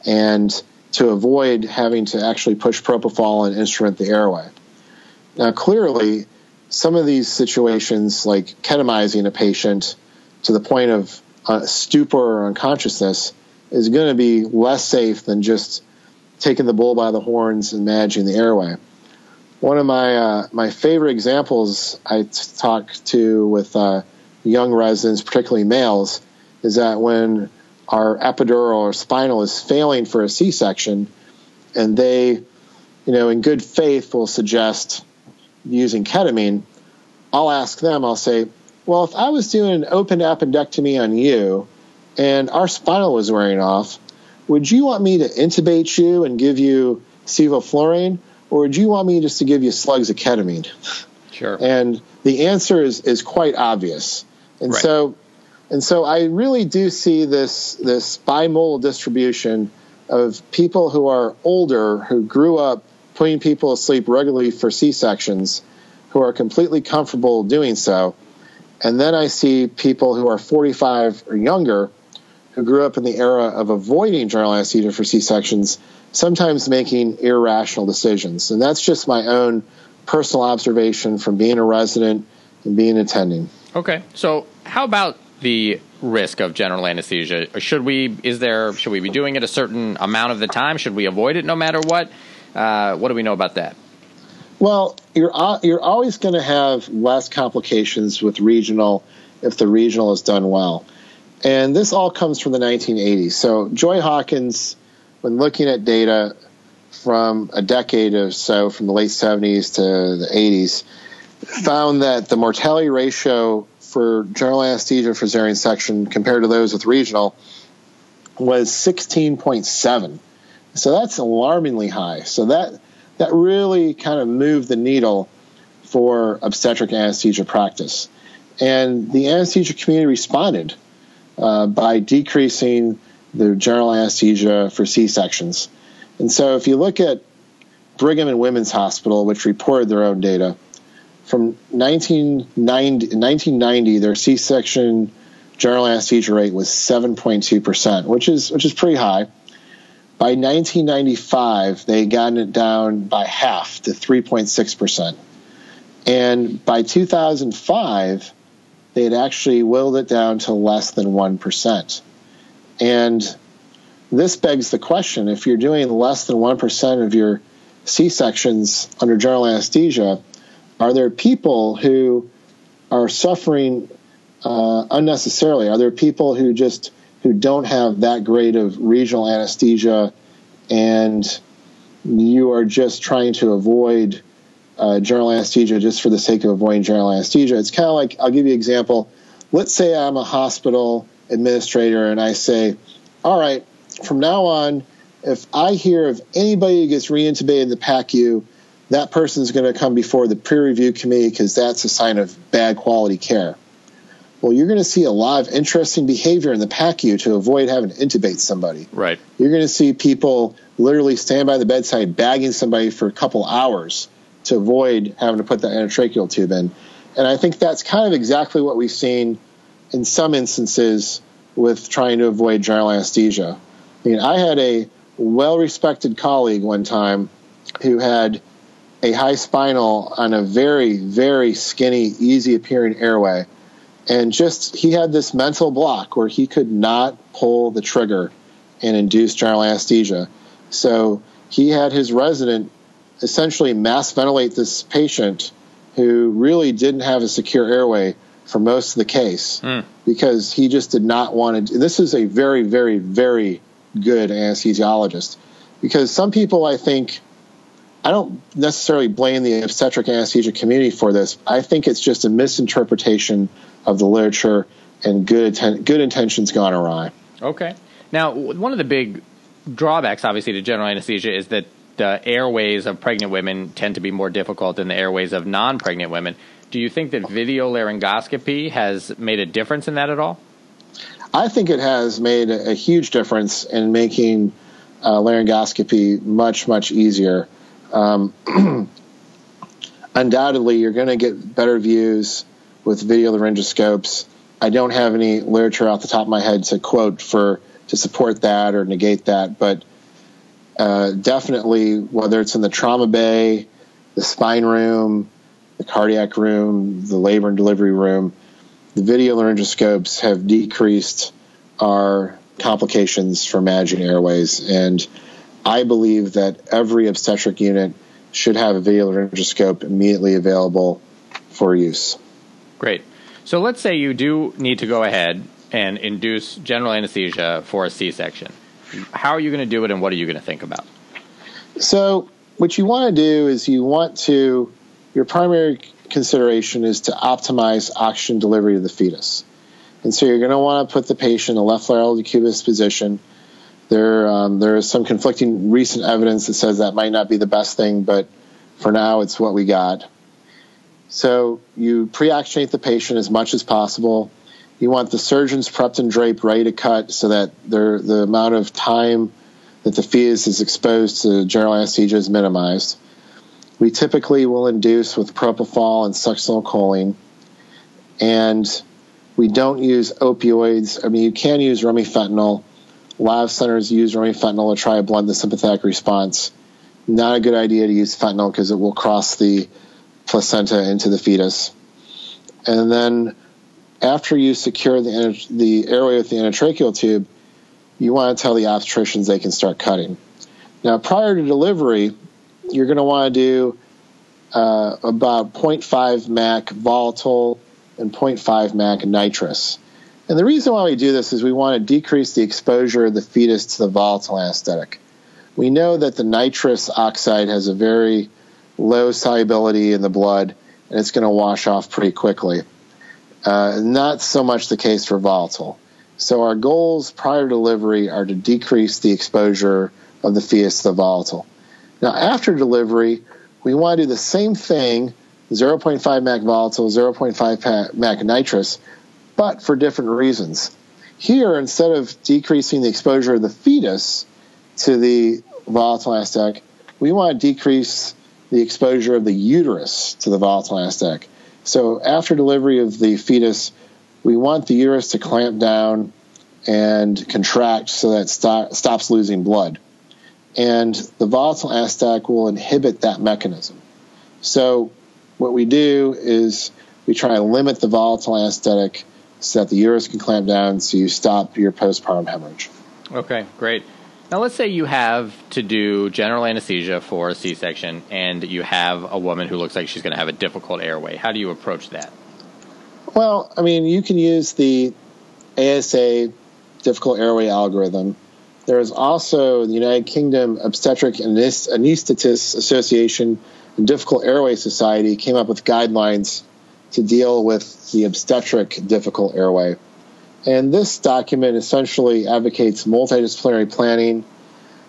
and to avoid having to actually push propofol and instrument the airway. Now, clearly, some of these situations, like ketamizing a patient to the point of uh, stupor or unconsciousness, is going to be less safe than just taking the bull by the horns and managing the airway. One of my uh, my favorite examples I talk to with uh, young residents, particularly males, is that when our epidural or spinal is failing for a C-section, and they, you know, in good faith will suggest using ketamine, I'll ask them, I'll say, well, if I was doing an open appendectomy on you and our spinal was wearing off, would you want me to intubate you and give you sevoflurane, or would you want me just to give you slugs of ketamine? Sure. And the answer is is quite obvious. And Right. so and so I really do see this this bimodal distribution of people who are older who grew up putting people asleep regularly for C-sections who are completely comfortable doing so. And then I see people who are 45 or younger who grew up in the era of avoiding general anesthesia for C-sections, sometimes making irrational decisions. And that's just my own personal observation from being a resident and being attending. Okay. So, how about the risk of general anesthesia? Should we? Is there? Should we be doing it a certain amount of the time? Should we avoid it no matter what? Uh, what do we know about that? Well, you're al- you're always going to have less complications with regional if the regional is done well, and this all comes from the 1980s. So Joy Hawkins, when looking at data from a decade or so, from the late 70s to the 80s, found that the mortality ratio for general anesthesia for cesarean section compared to those with regional was 16.7. So that's alarmingly high. So that that really kind of moved the needle for obstetric anesthesia practice. And the anesthesia community responded uh, by decreasing the general anesthesia for C sections. And so if you look at Brigham and Women's Hospital, which reported their own data, from 1990, 1990 their C section general anesthesia rate was 7.2%, which is, which is pretty high. By 1995, they had gotten it down by half to 3.6%. And by 2005, they had actually willed it down to less than 1%. And this begs the question if you're doing less than 1% of your C sections under general anesthesia, are there people who are suffering uh, unnecessarily? Are there people who just who don't have that grade of regional anesthesia, and you are just trying to avoid uh, general anesthesia just for the sake of avoiding general anesthesia? It's kind of like I'll give you an example. Let's say I'm a hospital administrator, and I say, "All right, from now on, if I hear of anybody who gets reintubated in the PACU." That person is going to come before the peer review committee because that's a sign of bad quality care well, you're going to see a lot of interesting behavior in the PACU to avoid having to intubate somebody. Right. You're going to see people literally stand by the bedside bagging somebody for a couple hours to avoid having to put that endotracheal tube in. And I think that's kind of exactly what we've seen in some instances with trying to avoid general anesthesia. I mean, I had a well respected colleague one time who had a high spinal on a very, very skinny, easy appearing airway and just he had this mental block where he could not pull the trigger and induce general anesthesia. So he had his resident essentially mask ventilate this patient who really didn't have a secure airway for most of the case Mm. because he just did not want to. This is a very, very, very good anesthesiologist because some people, I think, I don't necessarily blame the obstetric anesthesia community for this. I think it's just a misinterpretation of the literature and good good intentions gone awry. Okay. Now, one of the big drawbacks, obviously, to general anesthesia is that the airways of pregnant women tend to be more difficult than the airways of non-pregnant women. Do you think that video laryngoscopy has made a difference in that at all? I think it has made a, a huge difference in making uh, laryngoscopy much much easier. Um, undoubtedly, you're going to get better views with video laryngoscopes. I don't have any literature off the top of my head to quote for to support that or negate that, but uh, definitely whether it's in the trauma bay, the spine room, the cardiac room, the labor and delivery room, the video laryngoscopes have decreased our complications for managing airways. And I believe that every obstetric unit should have a video laryngoscope immediately available for use. Great. So let's say you do need to go ahead and induce general anesthesia for a C section. How are you going to do it and what are you going to think about? So, what you want to do is you want to, your primary consideration is to optimize oxygen delivery to the fetus. And so you're going to want to put the patient in a left lateral decubitus position. There, um, there is some conflicting recent evidence that says that might not be the best thing, but for now, it's what we got. So you pre-oxygenate the patient as much as possible. You want the surgeons prepped and draped, ready to cut, so that the amount of time that the fetus is exposed to general anesthesia is minimized. We typically will induce with propofol and succinylcholine, and we don't use opioids. I mean, you can use remifentanil. Of centers use remifentanil to try to blunt the sympathetic response. Not a good idea to use fentanyl because it will cross the placenta into the fetus. And then after you secure the, the airway with the endotracheal tube, you want to tell the obstetricians they can start cutting. Now, prior to delivery, you're going to want to do uh, about 0.5 Mac volatile and 0.5 Mac nitrous. And the reason why we do this is we want to decrease the exposure of the fetus to the volatile anesthetic. We know that the nitrous oxide has a very low solubility in the blood and it's going to wash off pretty quickly. Uh, not so much the case for volatile. So our goals prior to delivery are to decrease the exposure of the fetus to the volatile. Now, after delivery, we want to do the same thing 0.5 Mac volatile, 0.5 Mac nitrous, but for different reasons. Here, instead of decreasing the exposure of the fetus to the volatile anesthetic, we want to decrease the exposure of the uterus to the volatile anesthetic. So after delivery of the fetus, we want the uterus to clamp down and contract so that it stop, stops losing blood. And the volatile anesthetic will inhibit that mechanism. So what we do is we try to limit the volatile anesthetic so that the uterus can clamp down so you stop your postpartum hemorrhage. Okay, great. Now, let's say you have to do general anesthesia for a C section and you have a woman who looks like she's going to have a difficult airway. How do you approach that? Well, I mean, you can use the ASA difficult airway algorithm. There is also the United Kingdom Obstetric and Anaesthetists Association and Difficult Airway Society came up with guidelines to deal with the obstetric difficult airway. And this document essentially advocates multidisciplinary planning,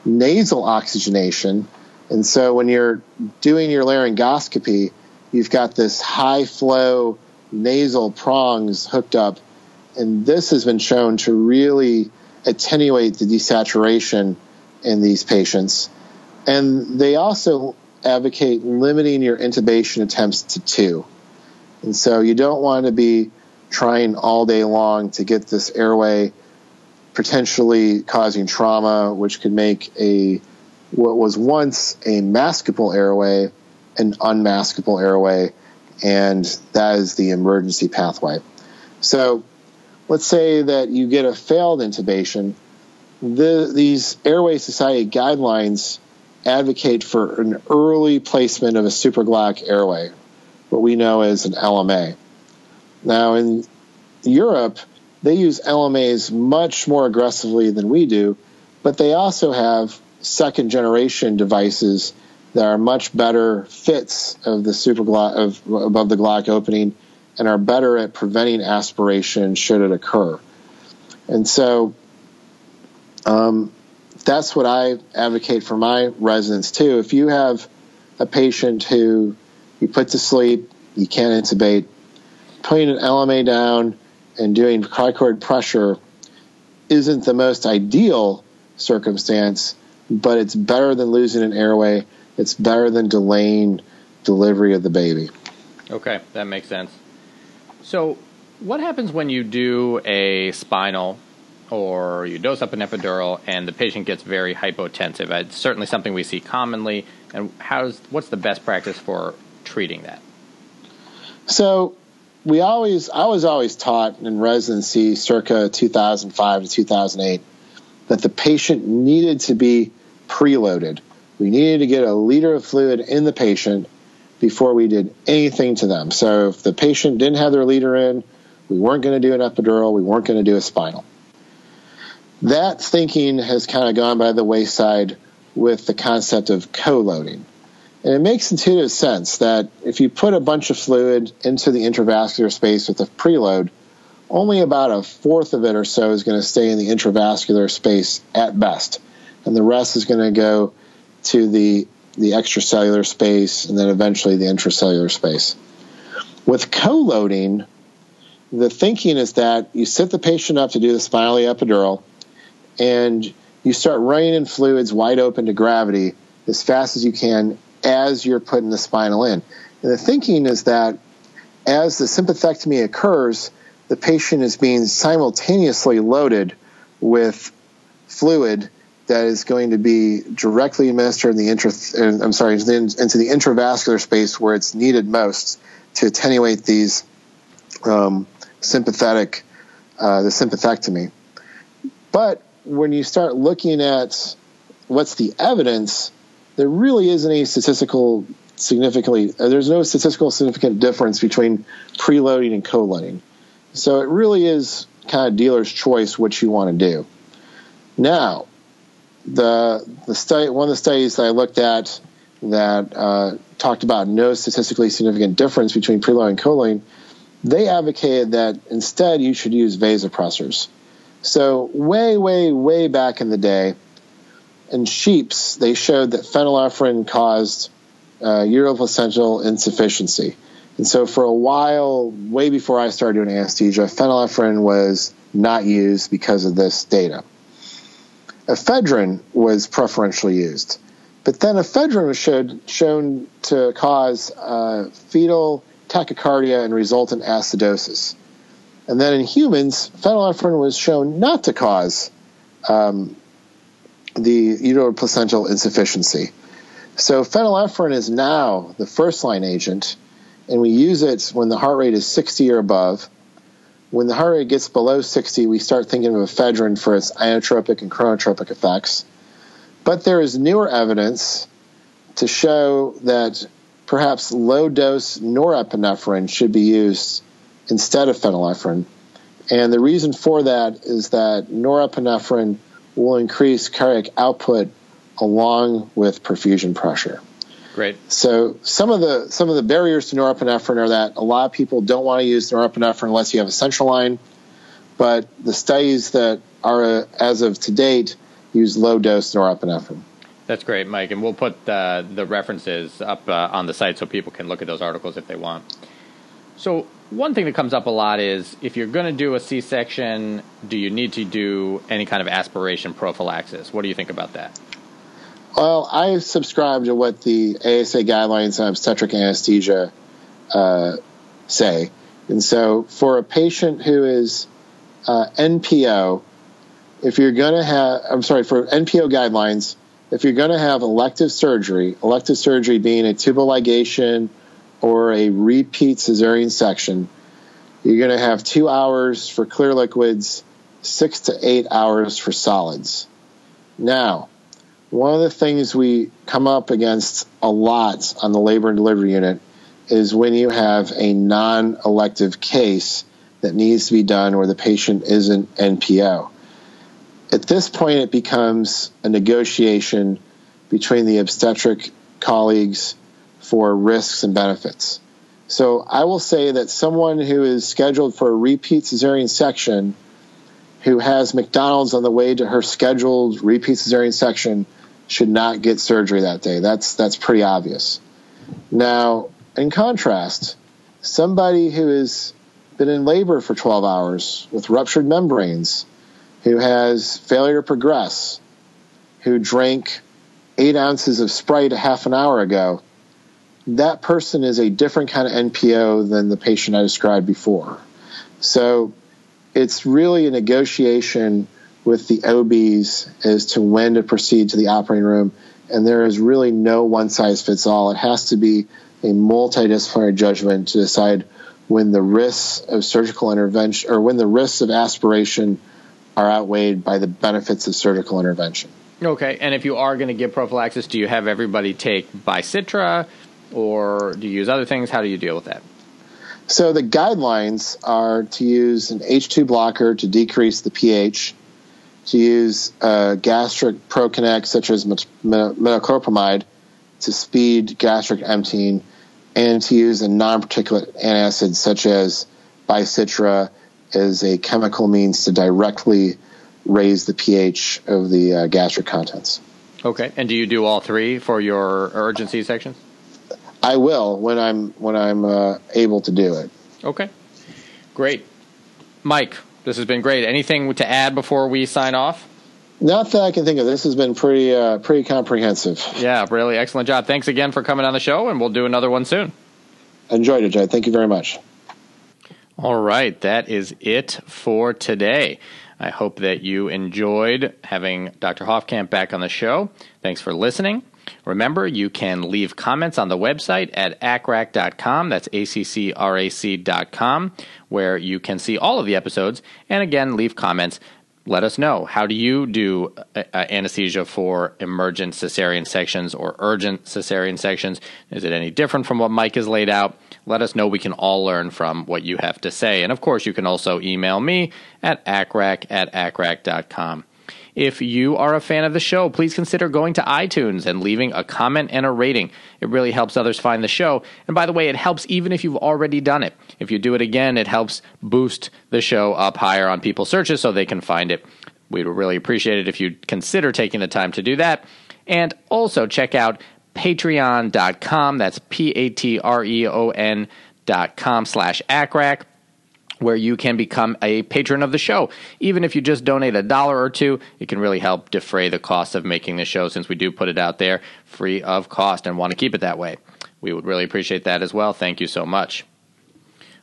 nasal oxygenation. And so when you're doing your laryngoscopy, you've got this high flow nasal prongs hooked up. And this has been shown to really attenuate the desaturation in these patients. And they also advocate limiting your intubation attempts to two. And so you don't want to be trying all day long to get this airway potentially causing trauma, which could make a what was once a maskable airway an unmaskable airway, and that is the emergency pathway. So let's say that you get a failed intubation. The, these Airway Society guidelines advocate for an early placement of a supraglottic airway, what we know as an LMA. Now, in Europe, they use LMAs much more aggressively than we do, but they also have second generation devices that are much better fits of the supraglot of above the glottic opening and are better at preventing aspiration should it occur. And so um, that's what I advocate for my residents too. If you have a patient who you put to sleep, you can't intubate, putting an LMA down and doing cricoid pressure isn't the most ideal circumstance, but it's better than losing an airway. It's better than delaying delivery of the baby. Okay, that makes sense. So, what happens when you do a spinal or you dose up an epidural and the patient gets very hypotensive? It's certainly something we see commonly. And how's what's the best practice for treating that? So, we always I was always taught in residency circa 2005 to 2008 that the patient needed to be preloaded. We needed to get a liter of fluid in the patient before we did anything to them. So if the patient didn't have their liter in, we weren't going to do an epidural, we weren't going to do a spinal. That thinking has kind of gone by the wayside with the concept of co loading. And it makes intuitive sense that if you put a bunch of fluid into the intravascular space with a preload, only about a fourth of it or so is going to stay in the intravascular space at best. And the rest is going to go to the, the extracellular space and then eventually the intracellular space. With co loading, the thinking is that you set the patient up to do the spinal epidural and you start running in fluids wide open to gravity as fast as you can as you're putting the spinal in. And the thinking is that as the sympathectomy occurs, the patient is being simultaneously loaded with fluid that is going to be directly administered in the intra, I'm sorry, into the intravascular space where it's needed most to attenuate these um, sympathetic, uh, the sympathectomy. But when you start looking at what's the evidence, there really isn't any statistical significantly. Uh, there's no statistical significant difference between preloading and co-loading. So it really is kind of dealer's choice what you want to do. Now, the the study, one of the studies that I looked at that uh, talked about no statistically significant difference between preloading and co-loading, they advocated that instead you should use vasopressors. So way, way, way back in the day, in sheeps, they showed that phenylephrine caused uh, uteroplacental insufficiency. And so for a while, way before I started doing anesthesia, phenylephrine was not used because of this data. Ephedrine was preferentially used. But then ephedrine was showed, shown to cause uh, fetal tachycardia and resultant acidosis. And then in humans, phenylephrine was shown not to cause um, the uteroplacental insufficiency. So phenylephrine is now the first line agent, and we use it when the heart rate is 60 or above. When the heart rate gets below 60, we start thinking of ephedrine for its inotropic and chronotropic effects. But there is newer evidence to show that perhaps low dose norepinephrine should be used instead of phenylephrine. And the reason for that is that norepinephrine will increase cardiac output along with perfusion pressure. Great. So some of the some of the barriers to norepinephrine are that a lot of people don't want to use norepinephrine unless you have a central line, but the studies that are uh, as of to date use low dose norepinephrine. That's great, Mike, and we'll put uh, the references up uh, on the site so people can look at those articles if they want. So one thing that comes up a lot is if you're going to do a C-section, do you need to do any kind of aspiration prophylaxis? What do you think about that? Well, I subscribe to what the ASA guidelines on obstetric anesthesia uh, say. And so for a patient who is uh, NPO, if you're going to have, I'm sorry, for NPO guidelines, if you're going to have elective surgery, elective surgery being a tubal ligation or a repeat cesarean section, you're going to have two hours for clear liquids, six to eight hours for solids. Now, one of the things we come up against a lot on the labor and delivery unit is when you have a non elective case that needs to be done where the patient isn't NPO. At this point, it becomes a negotiation between the obstetric colleagues for risks and benefits. So I will say that someone who is scheduled for a repeat cesarean section, who has McDonald's on the way to her scheduled repeat cesarean section, should not get surgery that day. That's that's pretty obvious. Now, in contrast, somebody who has been in labor for 12 hours with ruptured membranes, who has failure to progress, who drank eight ounces of Sprite half an hour ago, that person is a different kind of NPO than the patient I described before. So it's really a negotiation with the OBs as to when to proceed to the operating room. And there is really no one size fits all. It has to be a multidisciplinary judgment to decide when the risks of surgical intervention or when the risks of aspiration are outweighed by the benefits of surgical intervention. Okay, and if you are going to give prophylaxis, do you have everybody take Bicitra or do you use other things? How do you deal with that? So the guidelines are to use an H2 blocker to decrease the pH, to use a gastric prokinetics such as metoclopramide to speed gastric emptying, and to use a non-particulate antacid such as Bicitra as a chemical means to directly raise the pH of the uh, gastric contents. Okay, and do you do all three for your urgent C sections? I will when I'm when I'm uh, able to do it. Okay, great, Mike. This has been great. Anything to add before we sign off? Not that I can think of. This has been pretty uh, pretty comprehensive. Yeah, really excellent job. Thanks again for coming on the show, and we'll do another one soon. Enjoyed it, Jay. Thank you very much. All right, that is it for today. I hope that you enjoyed having Dr. Hofkamp back on the show. Thanks for listening. Remember, you can leave comments on the website at accrac.com. That's A-C-C-R-A-C.com, where you can see all of the episodes. And again, leave comments. Let us know. How do you do uh, uh, anesthesia for emergent cesarean sections or urgent cesarean sections? Is it any different from what Mike has laid out? Let us know. We can all learn from what you have to say. And of course, you can also email me at accrac at accrac.com. If you are a fan of the show, please consider going to iTunes and leaving a comment and a rating. It really helps others find the show. And by the way, it helps even if you've already done it. If you do it again, it helps boost the show up higher on people's searches so they can find it. We'd really appreciate it if you'd consider taking the time to do that. And also check out patreon.com. That's P A T R E O N dot com slash ACCRAC where you can become a patron of the show. Even if you just donate a dollar or two, it can really help defray the cost of making the show since we do put it out there free of cost and want to keep it that way. We would really appreciate that as well. Thank you so much.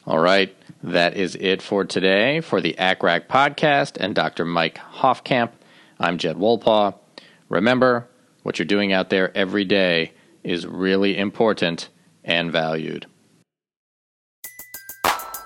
All right, that is it for today for the ACCRAC podcast and Dr. Mike Hofkamp. I'm Jed Wolpaw. Remember, what you're doing out there every day is really important and valued.